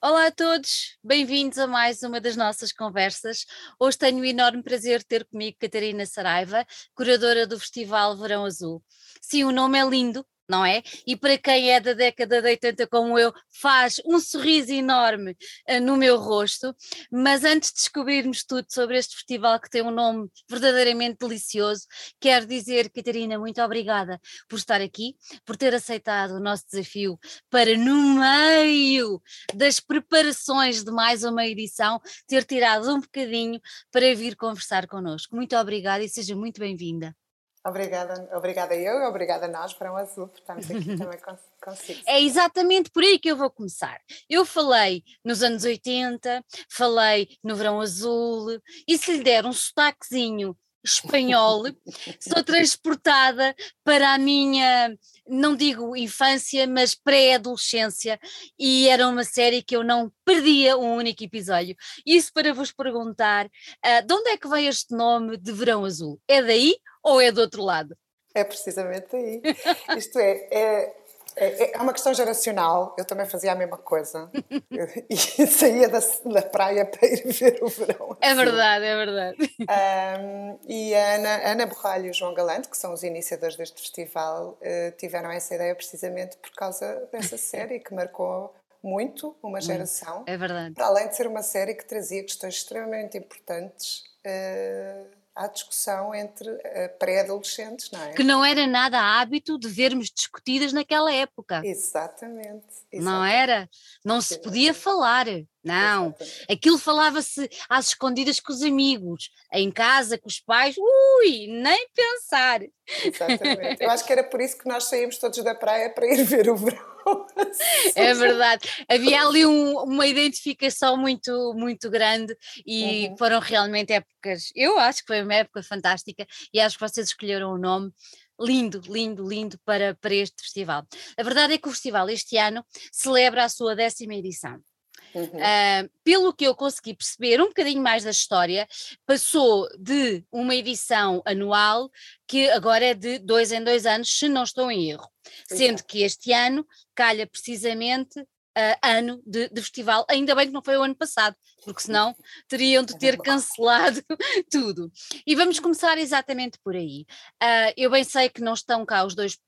Olá a todos, bem-vindos a mais uma das nossas conversas. Hoje tenho o enorme prazer de ter comigo Catarina Saraiva, curadora do Festival Verão Azul. Sim, o nome é lindo, não é? E para quem é da década de 80 como eu, faz um sorriso enorme uh, no meu rosto. Mas antes de descobrirmos tudo sobre este festival que tem um nome verdadeiramente delicioso, quero dizer, Catarina, muito obrigada por estar aqui, por ter aceitado o nosso desafio para, no meio das preparações de mais uma edição, ter tirado um bocadinho para vir conversar connosco. Muito obrigada e seja muito bem-vinda. Obrigada, obrigada eu e obrigada a nós, para o Azul, por estarmos aqui também consigo. É exatamente por aí que eu vou começar. Eu falei nos anos 80, falei no Verão Azul, e se lhe der um sotaquezinho espanhol, sou transportada para a minha, não digo infância, mas pré-adolescência, e era uma série que eu não perdia um único episódio. Isso para vos perguntar, uh, de onde é que veio este nome de Verão Azul? É daí ou é do outro lado? É precisamente aí. Isto é, é, é, é, uma questão geracional. Eu também fazia a mesma coisa. e saía da, da praia para ir ver o verão. É verdade, é verdade. Um, e a Ana, Ana Borralho e o João Galante, que são os iniciadores deste festival, uh, tiveram essa ideia precisamente por causa dessa série que marcou muito uma geração. É verdade. Para além de ser uma série que trazia questões extremamente importantes. Uh, à discussão entre uh, pré-adolescentes, não é? Que não era nada hábito de vermos discutidas naquela época. Exatamente. exatamente. Não era? Não se podia falar. Não. Exatamente. Aquilo falava-se às escondidas com os amigos, em casa, com os pais. Ui, nem pensar. Exatamente. Eu acho que era por isso que nós saímos todos da praia para ir ver o verão. É verdade. Havia ali um, uma identificação muito, muito grande e uhum. foram realmente épocas. Eu acho que foi uma época fantástica e acho que vocês escolheram o nome lindo, lindo, lindo para, para este festival. A verdade é que o festival este ano celebra a sua décima edição. Uhum. Uh, pelo que eu consegui perceber, um bocadinho mais da história, passou de uma edição anual que agora é de dois em dois anos, se não estou em erro. Sendo que este ano calha precisamente Uh, ano de, de, festival. Ainda bem que não foi o ano passado, porque senão teriam de ter cancelado tudo. E vamos começar exatamente por aí. Uh, eu bem sei que não estão cá os dois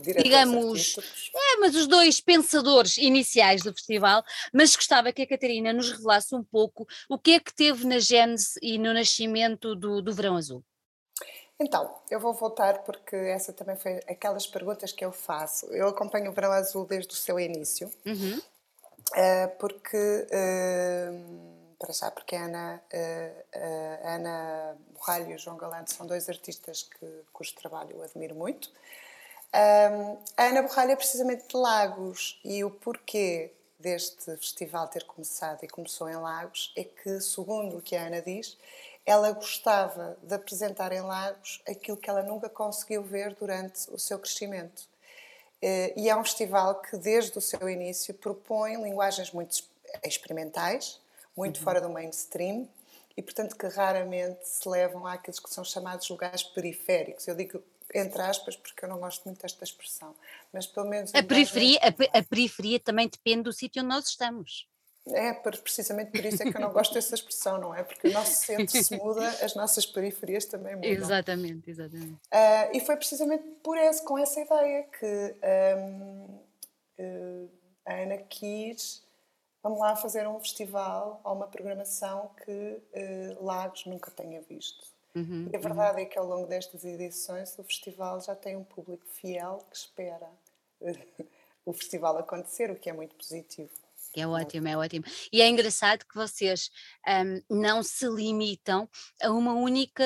digamos, é, mas os dois pensadores iniciais do festival, mas gostava que a Catarina nos revelasse um pouco o que é que teve na gênese e no nascimento do, do Verão Azul. Então, eu vou voltar porque essa também foi aquelas perguntas que eu faço. Eu acompanho o Verão Azul desde o seu início, uhum. uh, porque, uh, para já, porque a Ana, a Ana Borralho e o João Galante são dois artistas que, cujo trabalho eu admiro muito. Um, a Ana Borralho é precisamente de Lagos e o porquê deste festival ter começado e começou em Lagos é que, segundo o que a Ana diz, ela gostava de apresentar em Lagos aquilo que ela nunca conseguiu ver durante o seu crescimento. Eh, e é um festival que, desde o seu início, propõe linguagens muito experimentais, muito uhum. fora do mainstream, e, portanto, que raramente se levam àqueles que são chamados lugares periféricos. Eu digo entre aspas, porque eu não gosto muito desta expressão, mas pelo menos... A periferia, a, a periferia também depende do sítio onde nós estamos. É, precisamente por isso é que eu não gosto dessa expressão, não é? Porque o nosso centro se muda, as nossas periferias também mudam. Exatamente, exatamente. Uh, e foi precisamente por esse, com essa ideia que um, uh, eh, a Ana quis, vamos lá, fazer um festival ou uma programação que uh, Lagos nunca tenha visto. Uhum, e a verdade uhum. é que ao longo destas edições o festival já tem um público fiel que espera o festival acontecer, o que é muito positivo. É ótimo, é ótimo. E é engraçado que vocês um, não se limitam a uma única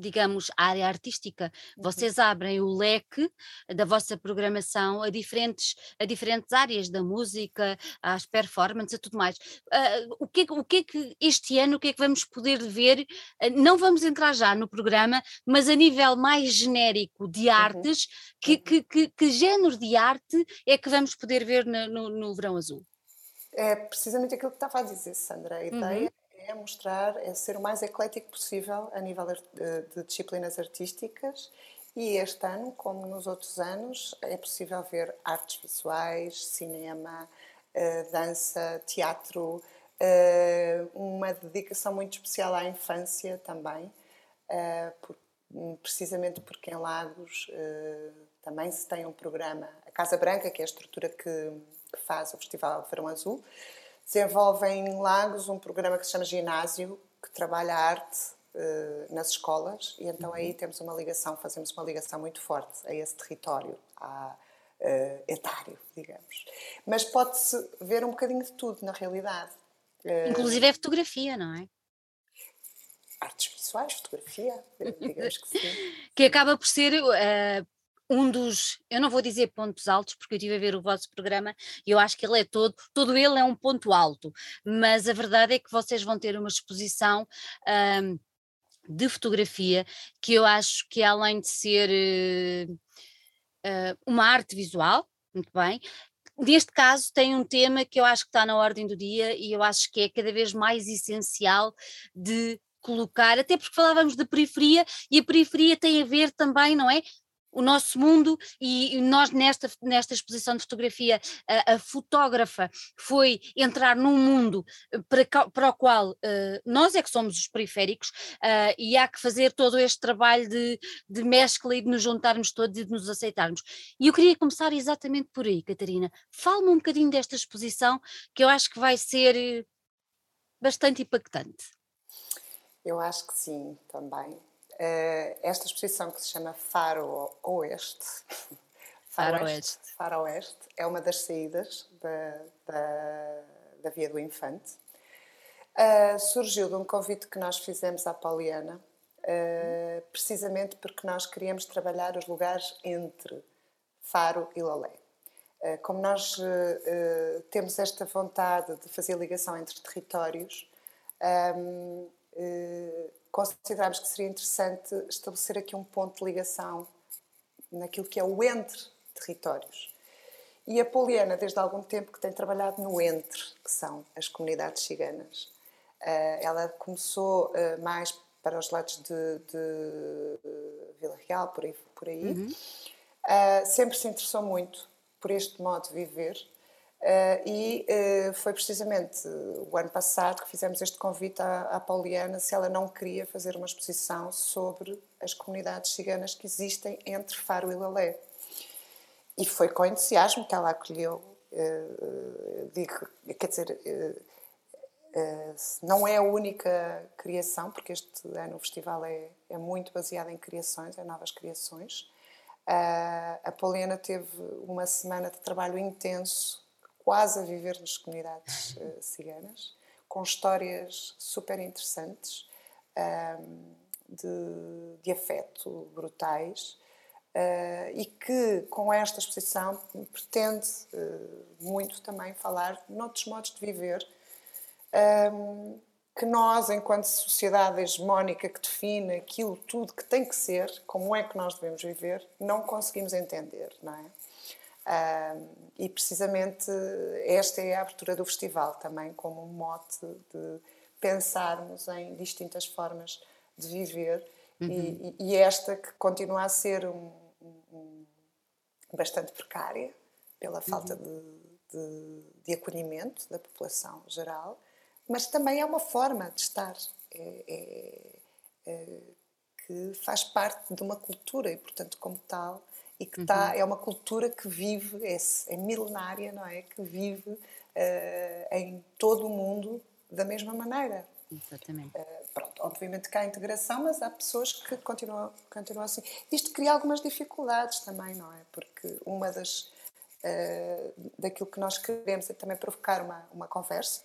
digamos, área artística. Uhum. Vocês abrem o leque da vossa programação a diferentes, a diferentes áreas, da música, às performances, a tudo mais. Uh, o, que, o que é que este ano, o que é que vamos poder ver? Uh, não vamos entrar já no programa, mas a nível mais genérico de uhum. artes, uhum. que, que, que, que, género de arte é que vamos poder ver no, no, no Verão Azul? É precisamente aquilo que estava a dizer, Sandra. A ideia uhum é mostrar, é ser o mais eclético possível a nível de, disciplinas artísticas e este ano, como nos outros anos, é possível ver artes visuais, cinema, dança, teatro, uma dedicação muito especial à infância também, precisamente porque em Lagos também se tem um programa, a Casa Branca, que é a estrutura que faz o Festival Verão Azul, desenvolve em Lagos um programa que se chama Ginásio, que trabalha a arte uh, nas escolas, e então aí temos uma ligação, fazemos uma ligação muito forte a esse território, a, uh, etário, digamos. Mas pode-se ver um bocadinho de tudo, na realidade. Uh, Inclusive é fotografia, não é? Artes visuais, fotografia, digamos que sim. que acaba por ser uh, um dos, eu não vou dizer pontos altos, porque eu estive a ver o vosso programa e eu acho que ele é todo, todo ele é um ponto alto, mas a verdade é que vocês vão ter uma exposição um, de fotografia que eu acho que além de ser uh, uma arte visual, muito bem, neste caso tem um tema que eu acho que está na ordem do dia e eu acho que é cada vez mais essencial de colocar, até porque falávamos de periferia e a periferia tem a ver também, não é? O nosso mundo e nós nesta, nesta exposição de fotografia a, a fotógrafa foi entrar num mundo eh, para, para o qual uh, nós é que somos os periféricos uh, e há que fazer todo este trabalho de, de mescla e de nos juntarmos todos e de nos aceitarmos. E eu queria começar exatamente por aí, Catarina. Fala-me um bocadinho desta exposição que eu acho que vai ser bastante impactante. Eu acho que sim, também. Uh, esta exposição que se chama Faro Oeste, Faro Oeste, Faro Oeste é uma das saídas da, da, da Via do Infante. Uh, surgiu de um convite que nós fizemos à Pauliana, uh, precisamente porque nós queríamos trabalhar os lugares entre Faro e Lolé. Como nós temos esta vontade de fazer ligação entre territórios, um, ehm, considerámos que seria interessante estabelecer aqui um ponto de ligação naquilo que é o entre territórios. E a Poliana, desde algum tempo, que tem trabalhado no entre, que são as comunidades ciganas. Eh, ela começou eh, mais para os lados de, de Vila Real, por aí. Por aí. Uhum. Eh, sempre se interessou muito por este modo de viver Uh, e uh, foi precisamente o ano passado que fizemos este convite à, à, Pauliana se ela não queria fazer uma exposição sobre as comunidades ciganas que existem entre Faro e Lalé. E foi com entusiasmo que ela acolheu. Uh, digo, quer dizer, não é a única criação, porque este ano o festival é, é muito baseado em criações, em novas criações. a Pauliana teve uma semana de trabalho intenso quase a viver nas comunidades uh, ciganas, com histórias super interessantes, um, de, de, afeto brutais, uh, e que com esta exposição pretende uh, muito também falar noutros modos de viver. Um, que nós, enquanto sociedade hegemónica que define aquilo tudo que tem que ser, como é que nós devemos viver, não conseguimos entender, não é? E precisamente esta é a abertura do festival também, como um mote de pensarmos em distintas formas de viver uhum. e, e, esta que continua a ser um, um, bastante precária pela falta uhum. de, de, de, acolhimento da população geral, mas também é uma forma de estar. É, é, é, que faz parte de uma cultura e, portanto, como tal, e que tá, uhum. é uma cultura que vive, é, é milenária, não é? Que vive uh, em todo o mundo da mesma maneira. Exatamente. Uh, pronto, obviamente que há integração, mas há pessoas que continuam, continuam assim. Isto cria algumas dificuldades também, não é? Porque uma das. Uh, daquilo que nós queremos é também provocar uma, uma conversa.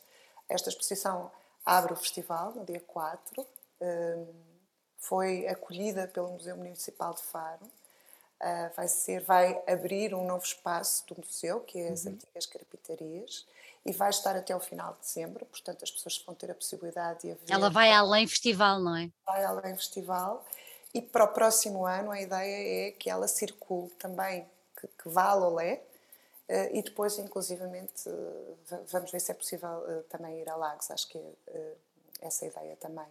Esta exposição abre o festival no dia 4, uh, foi acolhida pelo Museu Municipal de Faro Uh, vai ser, vai abrir um novo espaço do museu, que é as uhum. antigas carpintarias, e vai estar até o final de dezembro, portanto as pessoas vão ter a possibilidade de a ver. Ela vai além festival, não é? Vai além festival, e para o próximo ano a ideia é que ela circule também, que, que vá a Lolé, uh, e depois inclusivamente uh, vamos ver se é possível também ir a Lagos, acho que é essa ideia também.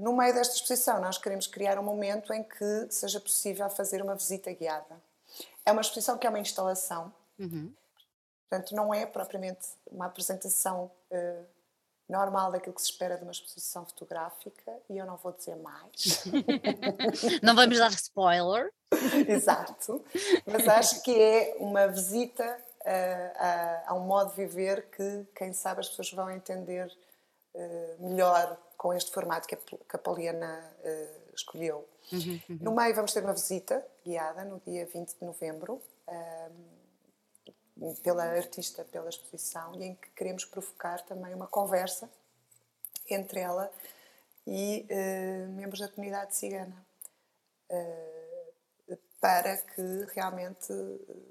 No meio desta exposição, nós queremos criar um momento em que seja possível fazer uma visita guiada. É uma exposição que é uma instalação. Uhum. Portanto, não é propriamente uma apresentação uh, normal daquilo que se espera de uma exposição fotográfica e eu não vou dizer mais. não vamos dar spoiler. Exato, mas acho que é uma visita uh, a, a, um modo de viver que, quem sabe, as pessoas vão entender uh, melhor com este formato que a, que a Poliana uh, escolheu. Uhum, uhum. No meio vamos ter uma visita guiada no dia 20 de novembro pela artista, pela exposição, e em que queremos provocar também uma conversa entre ela e uh, membros da comunidade cigana, uh, para que realmente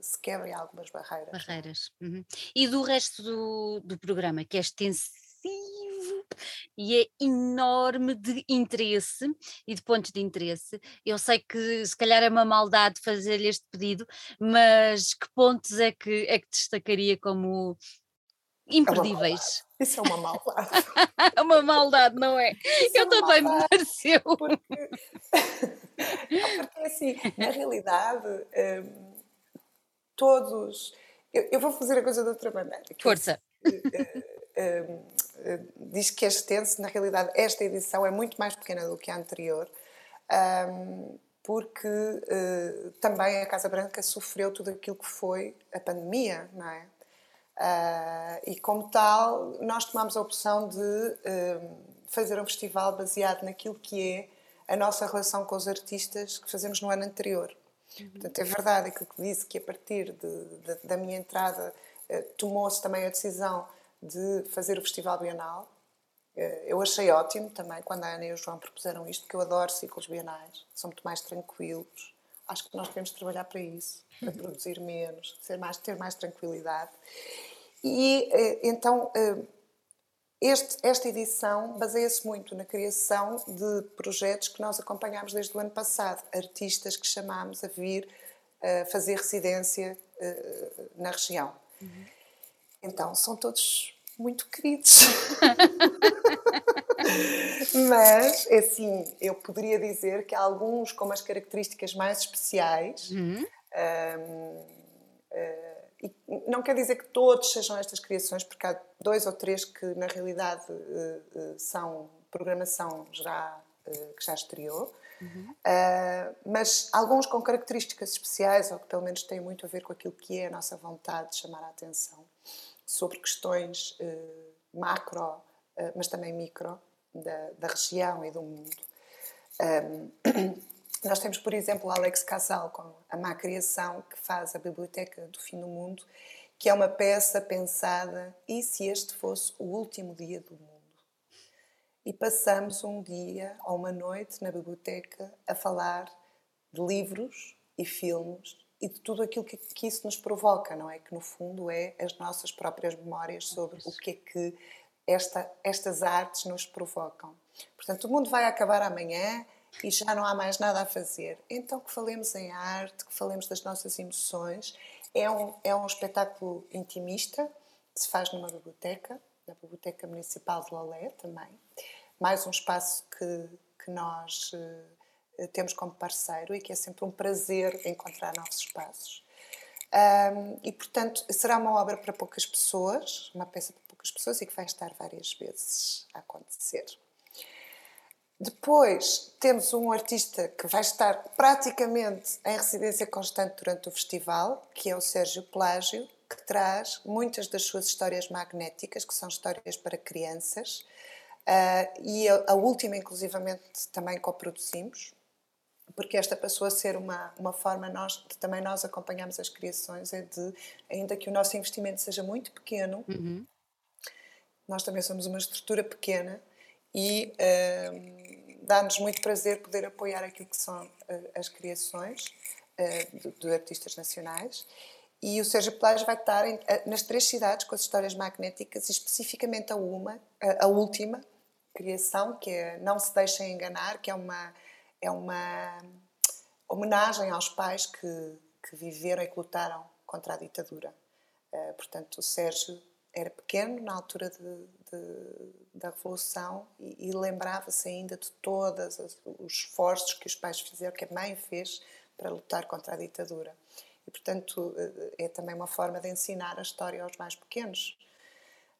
se quebrem algumas barreiras. Barreiras. Uhum. E do resto do, do programa, que é extensivo e é enorme de interesse e de pontos de interesse. Eu sei que se calhar é uma maldade fazer-lhe este pedido, mas que pontos é que, é que destacaria como imperdíveis? É Isso é uma maldade. é uma maldade, não é? Isso é Eu é também me pareceu. Porque... porque assim, na realidade, hum, todos. Eu, eu, vou fazer a coisa de outra maneira. Força! É, hum, eh, diz que é extenso, na realidade esta edição é muito mais pequena do que a anterior, porque uh, também a Casa Branca sofreu tudo aquilo que foi a pandemia, não é? Uh, e como tal, nós tomamos a opção de uh, fazer um festival baseado naquilo que é a nossa relação com os artistas que fazemos no ano anterior. Uhum. Portanto, é verdade aquilo que disse que a partir de, de, da minha entrada uh, tomou-se também a decisão de fazer o Festival Bienal. Eh, eu achei ótimo também quando a Ana e o João propuseram isto, porque eu adoro ciclos bienais, são muito mais tranquilos. Acho que nós devemos trabalhar para isso, para produzir menos, ser mais, ter mais tranquilidade. E eh, então eh, este, esta edição baseia-se muito na criação de projetos que nós acompanhámos desde o ano passado, artistas que chamámos a vir a fazer residência na região. Uhum. Então, são todos muito queridos. Mas, é assim, eu poderia dizer que há alguns com umas características mais especiais. Uhum. Um, uh, e não quer dizer que todos sejam estas criações, porque há dois ou três que, na realidade, uh, uh, são programação já, que já estreou. Uhum. mas alguns com características especiais, ou que pelo menos têm muito a ver com aquilo que é a nossa vontade de chamar a atenção sobre questões uh, macro, uh, mas também micro, da, da, região e do mundo. Um, nós temos, por exemplo, Alex Casal com a Má Criação, que faz a Biblioteca do Fim do Mundo, que é uma peça pensada e se este fosse o último dia do mundo? E passamos um dia ou uma noite na biblioteca a falar de livros e filmes e de tudo aquilo que, que, isso nos provoca, não é? Que no fundo é as nossas próprias memórias sobre o que é que esta, estas artes nos provocam. Portanto, o mundo vai acabar amanhã e já não há mais nada a fazer. Então, que falemos em arte, que falemos das nossas emoções. É um, é um espetáculo intimista que se faz numa biblioteca, na Biblioteca Municipal de Lolé também. Mais um espaço que, que nós eh, temos como parceiro e que é sempre um prazer encontrar novos espaços. Um, e, portanto, será uma obra para poucas pessoas, uma peça para poucas pessoas e que vai estar várias vezes a acontecer. Depois temos um artista que vai estar praticamente em residência constante durante o festival, que é o Sérgio Plágio, que traz muitas das suas histórias magnéticas, que são histórias para crianças, uh, e a, a última, inclusivamente, também coproduzimos porque esta passou a ser uma, uma forma nós, de também nós acompanhamos as criações, é de, ainda que o nosso investimento seja muito pequeno, uhum. nós também somos uma estrutura pequena e uh, dá-nos muito prazer poder apoiar aquilo que são uh, as criações uh, de, de, artistas nacionais. E o Sérgio Pelágio vai estar em, nas três cidades com as histórias magnéticas, e especificamente a uma, a, a última criação, que é Não Se Deixem Enganar, que é uma é uma homenagem aos pais que, que viveram e que lutaram contra a ditadura. Uh, portanto, o Sérgio era pequeno na altura de, de, da Revolução e, e lembrava-se ainda de todos os esforços que os pais fizeram, que a mãe fez para lutar contra a ditadura. E, e, portanto, é também uma forma de ensinar a história aos mais pequenos.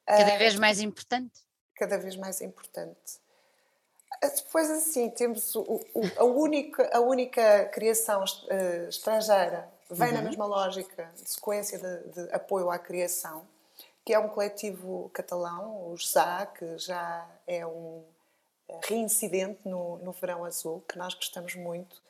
Cada vez mais importante. Cada vez mais importante. Depois, assim, temos o, o, a, única, a única criação uh, estrangeira, vem uhum. na mesma lógica de sequência de, de, apoio à criação, que é um coletivo catalão, o JSA, que já é um reincidente no, no Verão Azul, que nós gostamos muito.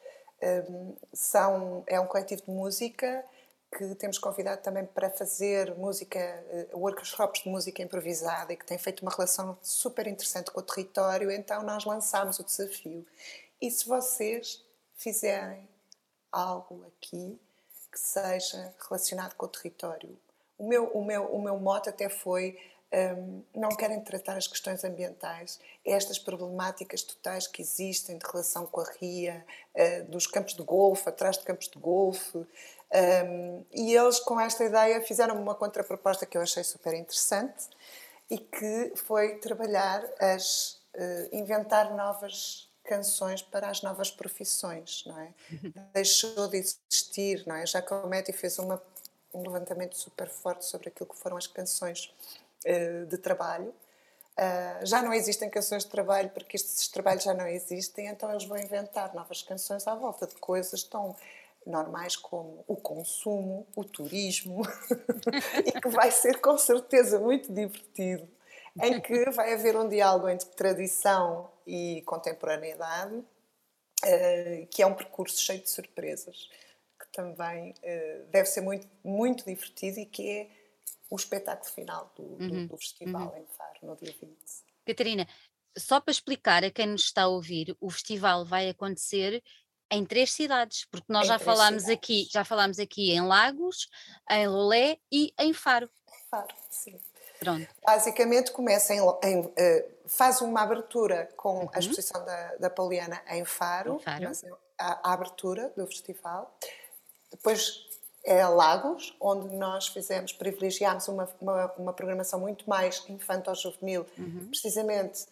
Um, são, é um coletivo de música que temos convidado também para fazer música, uh, workshops de música improvisada e que tem feito uma relação super interessante com o território, então nós lançámos o desafio. E se vocês fizerem algo aqui que seja relacionado com o território? O meu, o meu, o meu mote até foi um, não querem tratar as questões ambientais, estas problemáticas totais que existem de relação com a ria, uh, dos campos de golfe, atrás de campos de golfe, um, e eles, com esta ideia, fizeram uma contraproposta que eu achei super interessante e que foi trabalhar as. Uh, inventar novas canções para as novas profissões, não é? Deixou de existir, não é? Giacometti fez uma, um levantamento super forte sobre aquilo que foram as canções uh, de trabalho. Uh, já não existem canções de trabalho porque estes trabalhos já não existem, então eles vão inventar novas canções à volta de coisas tão normais como o consumo, o turismo, e que vai ser com certeza muito divertido, em que vai haver um diálogo entre tradição e contemporaneidade, eh, que é um percurso cheio de surpresas, que também eh, deve ser muito, muito divertido e que é o espetáculo final do, uhum. do festival uhum. em Faro, no dia 20. Catarina, só para explicar a quem nos está a ouvir, o festival vai acontecer em três cidades, porque nós em já falámos cidades. aqui, já falámos aqui em Lagos, em Lolé e em Faro. Faro, sim. Pronto. Basicamente começa em, em uh, faz uma abertura com uhum. a exposição da, da Pauliana em Faro, em Faro. Mas, a, a, abertura do festival. Depois é Lagos, onde nós fizemos, privilegiámos uma, uma, uma programação muito mais infanto-juvenil, uhum. precisamente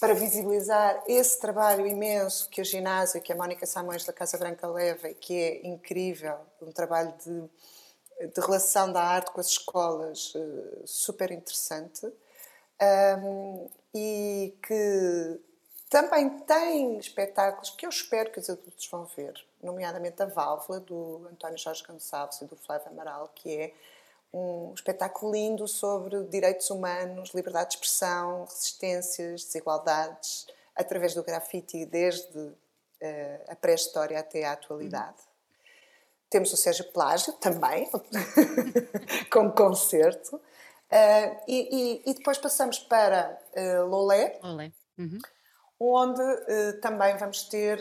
para visibilizar esse trabalho imenso que o ginásio, que a Mónica Samões da Casa Branca leva e que é incrível, um trabalho de, de relação da arte com as escolas uh, super interessante um, e que também tem espetáculos que eu espero que os adultos vão ver, nomeadamente a Válvula, do António Jorge Gonçalves e do Flávio Amaral, que é um espetáculo lindo sobre direitos humanos, liberdade de expressão, resistências, desigualdades, através do grafite, desde uh, a pré-história até à atualidade. Temos o Sérgio Plágio também, com concerto. Uh, e, e, e, depois passamos para uh, Lolé, Lolé. Uhum. onde uh, também vamos ter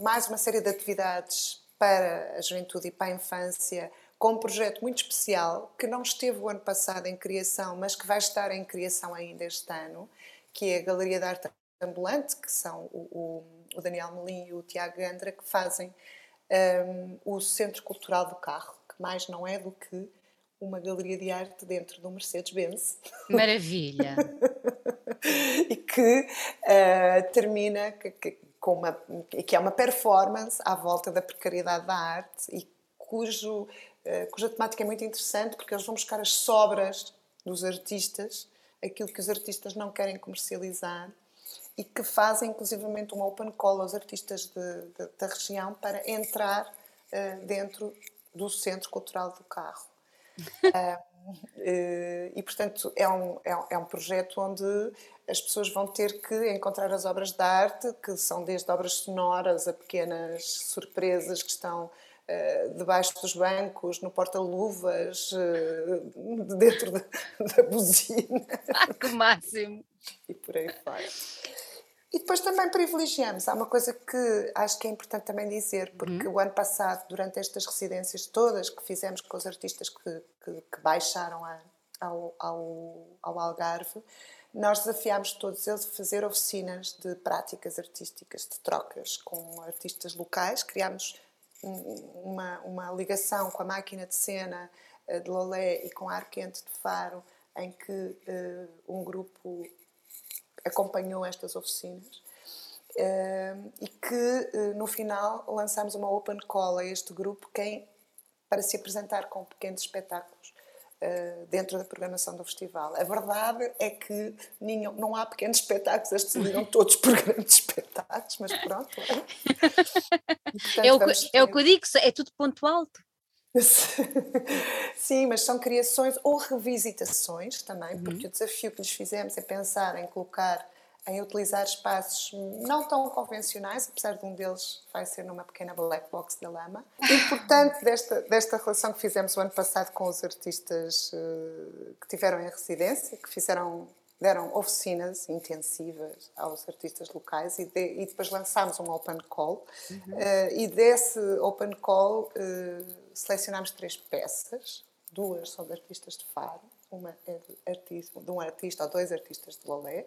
mais uma série de atividades para a juventude e para a infância, com um projeto muito especial que não esteve o ano passado em criação, mas que vai estar em criação ainda este ano, que é a Galeria de Arte Ambulante, que são o, o, o Daniel Melim e o Tiago Gandra, que fazem um, o Centro Cultural do Carro, que mais não é do que uma galeria de arte dentro do Mercedes-Benz. Maravilha! e que uh, termina que, que, com uma, que é uma performance à volta da precariedade da arte e cujo cuja temática é muito interessante porque eles vão buscar as sobras dos artistas, aquilo que os artistas não querem comercializar e que fazem inclusivamente um open call aos artistas de, de, da região para entrar uh, dentro do Centro Cultural do Carro. uh, e, portanto, é um, é, um, é um projeto onde as pessoas vão ter que encontrar as obras de arte, que são desde obras sonoras a pequenas surpresas que estão eh, debaixo dos bancos, no porta-luvas, eh, dentro da, da buzina. Ah, que máximo! E por aí fora. E depois também privilegiamos. Há uma coisa que acho que é importante também dizer, porque uhum. o ano passado, durante estas residências todas que fizemos com os artistas que, que, que baixaram a, ao, ao, ao Algarve, nós desafiámos todos eles a fazer oficinas de práticas artísticas, de trocas com artistas locais. Criámos uma, uma ligação com a máquina de cena eh, de Lolé e com a Arquente de Faro, em que uh, um grupo acompanhou estas oficinas. Uh, e que uh, no final lançámos uma open call a este grupo quem, para se apresentar com pequenos espetáculos dentro da programação do festival. A verdade é que nenhum, não há pequenos espetáculos, eles decidiram todos por grandes espetáculos, mas pronto. É, o que, é o que eu digo, é tudo ponto alto. Sim, mas são criações ou revisitações também, uhum. porque o desafio que lhes fizemos é pensar em colocar em utilizar espaços não tão convencionais, apesar de um deles vai ser numa pequena black box da lama. Importante desta, desta relação que fizemos o ano passado com os artistas uh, que tiveram em residência, que fizeram deram oficinas intensivas aos artistas locais e, de, e depois lançámos um open call uhum. uh, e desse open call uh, selecionámos três peças, duas são de artistas de Faro uma é artista, de um artista ou dois artistas de Lolé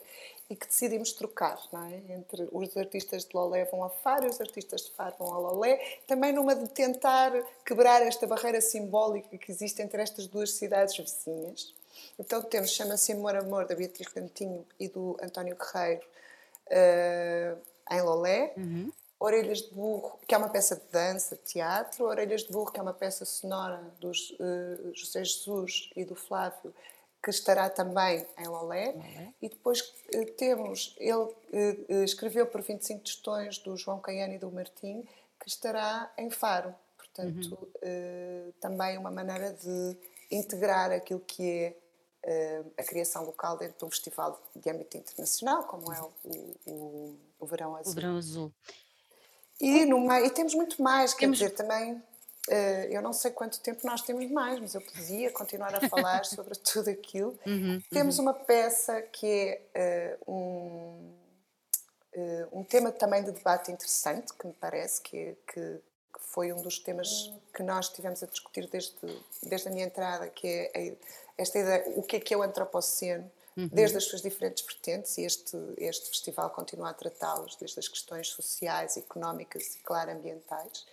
e que decidimos trocar, não é? Entre os artistas de Lolé vão a Faro e os artistas de Faro vão a Lolé, também numa de tentar quebrar esta barreira simbólica que existe entre estas duas cidades vizinhas. Então temos, chama-se Amor Amor, da Beatriz Cantinho e do António Guerreiro, uh, em Lolé. Uhum. Orelhas de Burro, que é uma peça de dança, de teatro, Orelhas de Burro, que é uma peça sonora dos uh, José Jesus e do Flávio, que estará também em Lolé. Uhum. E depois uh, temos, ele uh, escreveu por 25 tostões do João Caiano e do Martim, que estará em Faro. Portanto, uhum. também uma maneira de integrar aquilo que é a criação local dentro de um festival de âmbito internacional, como é o, o, o Verão Azul. O Verão Azul. E, e temos muito mais, quer temos... dizer, também Uh, eu não sei quanto tempo nós temos mais, mas eu podia continuar a falar sobre tudo aquilo. Uhum, temos uhum. uma peça que é uh, um, uh, um tema também de debate interessante, que me parece que, que, que, foi um dos temas que nós tivemos a discutir desde, desde a minha entrada, que é esta ideia, o que é que é o antropoceno, uhum. desde as suas diferentes vertentes, e este, este festival continua a tratá-los desde as questões sociais, económicas e, claro, ambientais.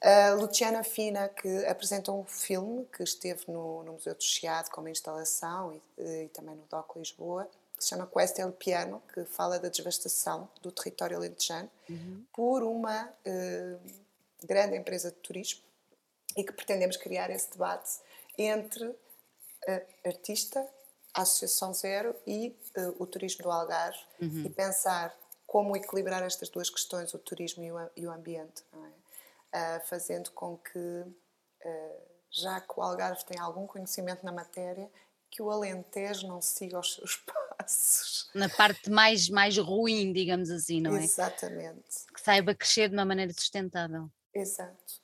A Luciana Fina, que apresenta um filme que esteve no, no Museu do Chiado como instalação e, e, também no DOC Lisboa, que se chama Quest El Piano, que fala da devastação do território alentejano uhum. por uma uh, grande empresa de turismo e que pretendemos criar esse debate entre artista a Associação Zero e uh, o turismo do Algarve uhum. e pensar como equilibrar estas duas questões, o turismo e o, e o ambiente, é? uh, fazendo com que, uh, já que o Algarve tem algum conhecimento na matéria, que o Alentejo não siga os seus passos. Na parte mais, mais ruim, digamos assim, não é? Exatamente. Que saiba crescer de uma maneira sustentável. Exato.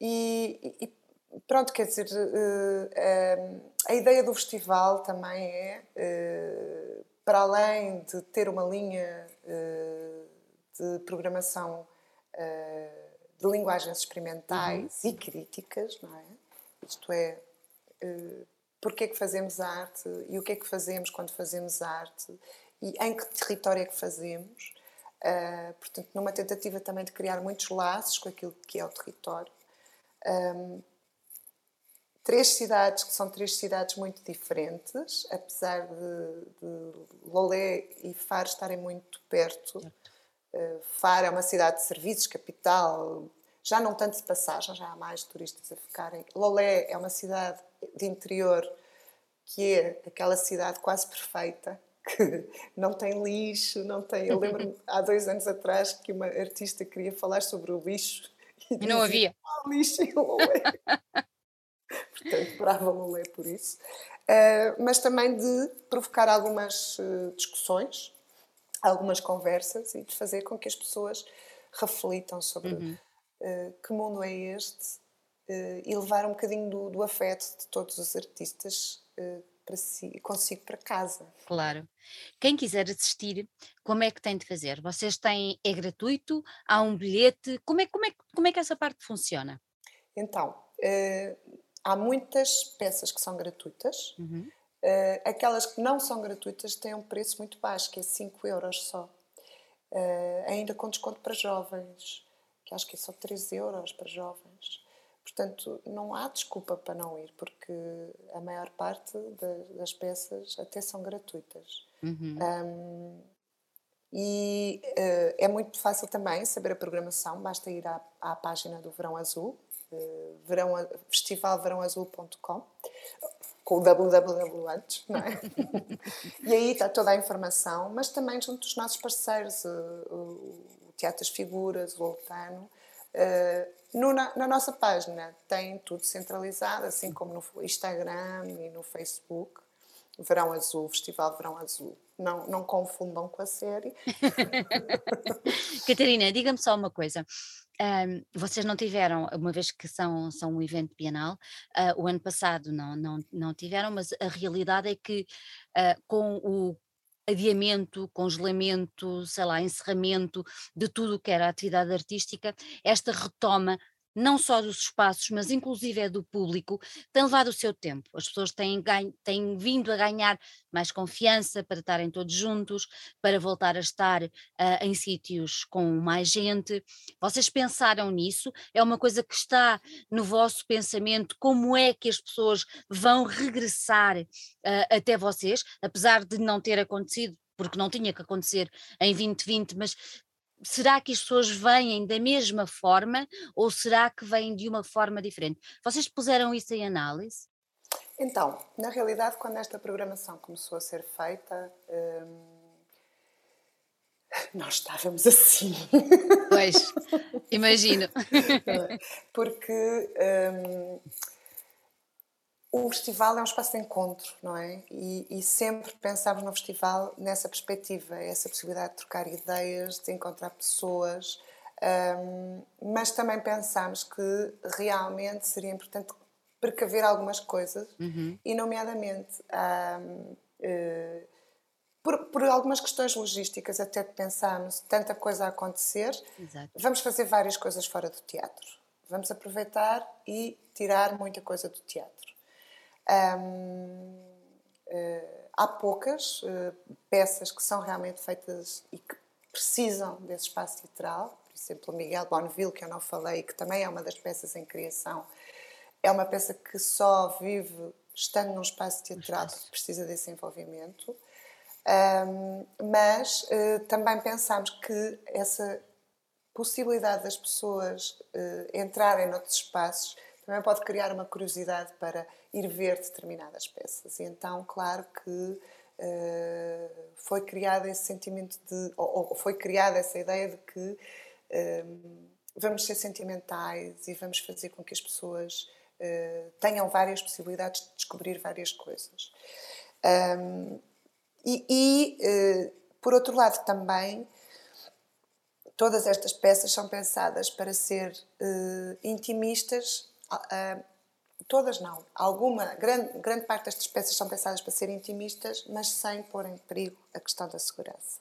E, e pronto, quer dizer, uh, uh, a ideia do festival também é, uh, para além de ter uma linha de programação de linguagens experimentais uhum. e críticas, não é? Isto é, porque é que fazemos arte e o que é que fazemos quando fazemos arte e em que território é que fazemos. portanto, numa tentativa também de criar muitos laços com aquilo que é o território. Um, três cidades que são três cidades muito diferentes, apesar de, de Lolé e Faro estarem muito perto. Uh, Faro é uma cidade de serviços, capital, já não tanto de passagem, já há mais turistas a ficarem. Lolé é uma cidade de interior que é aquela cidade quase perfeita, que não tem lixo, não tem. Eu lembro-me há dois anos atrás que uma artista queria falar sobre o lixo e, e não havia. Ah, lixo em Lolé. portanto, brava Lulé por isso. Uh, mas também de provocar algumas uh, discussões, algumas conversas e de fazer com que as pessoas reflitam sobre uhum. uh, que mundo é este e levar um bocadinho do, do afeto de todos os artistas para si, consigo para casa. Claro. Quem quiser assistir, como é que tem de fazer? Vocês têm, é gratuito? Há um bilhete? Como é, como é, como é que essa parte funciona? Então, há muitas peças que são gratuitas. Uhum. Uh, aquelas que não são gratuitas têm um preço muito baixo, que é 5 euros só. Uh, ainda com desconto para jovens, que acho que é só 13 euros para jovens. Portanto, não há desculpa para não ir, porque a maior parte das peças até são gratuitas. Uhum. Um, E uh, é muito fácil também saber a programação, basta ir à, à página do Verão Azul, verão, festivalverãoazul.com, com o www antes, não é? e aí está toda a informação, mas também junto dos nossos parceiros, uh, o Teatro das Figuras, o Oltano. No, na, na, nossa página tem tudo centralizado, assim como no Instagram e no Facebook. Verão Azul, Festival Verão Azul. Não, não confundam com a série. Catarina, diga-me só uma coisa. Um, vocês não tiveram, uma vez que são, são um evento bienal, uh, o ano passado não, não, não tiveram, mas a realidade é que uh, com o adiamento, congelamento, sei lá, encerramento de tudo o que era atividade artística, esta retoma não só dos espaços, mas inclusive é do público, tem levado o seu tempo. As pessoas têm, ganho, têm vindo a ganhar mais confiança para estarem todos juntos, para voltar a estar uh, em sítios com mais gente. Vocês pensaram nisso? É uma coisa que está no vosso pensamento? Como é que as pessoas vão regressar uh, até vocês, apesar de não ter acontecido? porque não tinha que acontecer em 2020, mas será que as pessoas vêm da mesma forma ou será que vêm de uma forma diferente? Vocês puseram isso em análise? Então, na realidade, quando esta programação começou a ser feita, hum, nós estávamos assim. Pois, imagino. Porque hum, o festival é um espaço de encontro, não é? E, e, sempre pensávamos no festival nessa perspectiva, essa possibilidade de trocar ideias, de encontrar pessoas, um, mas também pensámos que realmente seria importante precaver algumas coisas, uhum. e nomeadamente um, uh, eh, por, por, algumas questões logísticas, até pensámos tanta coisa a acontecer, Exato. vamos fazer várias coisas fora do teatro. Vamos aproveitar e tirar muita coisa do teatro. Eh, há poucas uh, peças que são realmente feitas e que precisam desse espaço teatral. Por exemplo, o Miguel Bonneville, que eu não falei, que também é uma das peças em criação, é uma peça que só vive estando num espaço teatral, que precisa desse envolvimento. Um, mas uh, também pensamos que essa possibilidade das pessoas uh, entrarem noutros espaços também pode criar uma curiosidade para ir ver determinadas peças. E então, claro que uh, foi criado esse sentimento de. Ou, ou, foi criada essa ideia de que uh, vamos ser sentimentais e vamos fazer com que as pessoas uh, tenham várias possibilidades de descobrir várias coisas. Um, e, e por outro lado, também todas estas peças são pensadas para ser uh, intimistas uh, todas não. Alguma, grande, grande parte destas peças são pensadas para ser intimistas, mas sem pôr em perigo a questão da segurança.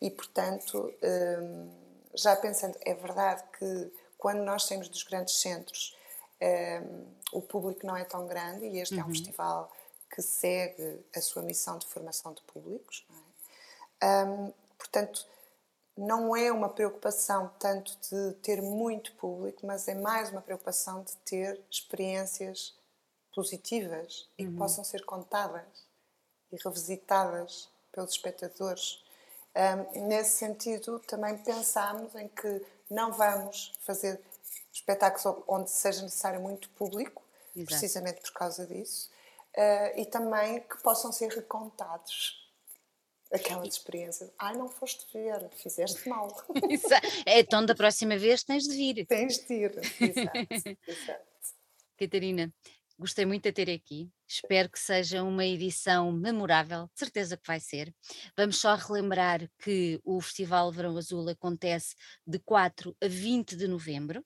E, portanto, um, já pensando, é verdade que quando nós saímos dos grandes centros, um, o público não é tão grande e este uhum. é um uhum. festival que segue a sua missão de formação de públicos. É? Um, portanto, não é uma preocupação tanto de ter muito público, mas é mais uma preocupação de ter experiências positivas e que uhum. possam ser contadas e revisitadas pelos espectadores. Um, nesse sentido, também pensámos em que não vamos fazer espetáculos onde seja necessário muito público, Exato. precisamente por causa disso, uh, e também que possam ser recontados Aquelas experiências. Ai, não foste ver, fizeste mal. é, então da próxima vez tens de vir. Tens de ir, exato. exato. Catarina, gostei muito de ter aqui. Espero que seja uma edição memorável, de certeza que vai ser. Vamos só relembrar que o Festival Verão Azul acontece de 4 a 20 de novembro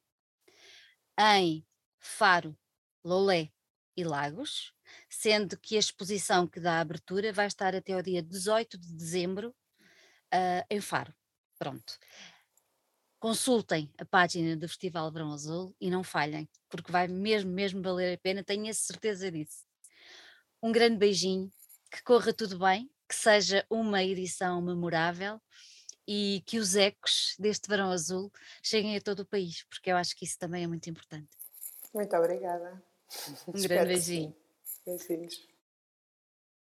em Faro, Lolé e Lagos sendo que a exposição que dá abertura vai estar até o dia 18 de dezembro uh, em Faro. Pronto. Consultem a página do Festival Verão Azul e não falhem, porque vai mesmo, mesmo valer a pena, tenho a certeza disso. Um grande beijinho, que corra tudo bem, que seja uma edição memorável e que os ecos deste Verão Azul cheguem a todo o país, porque eu acho que isso também é muito importante. Muito obrigada. Um grande beijinho. Beijinhos.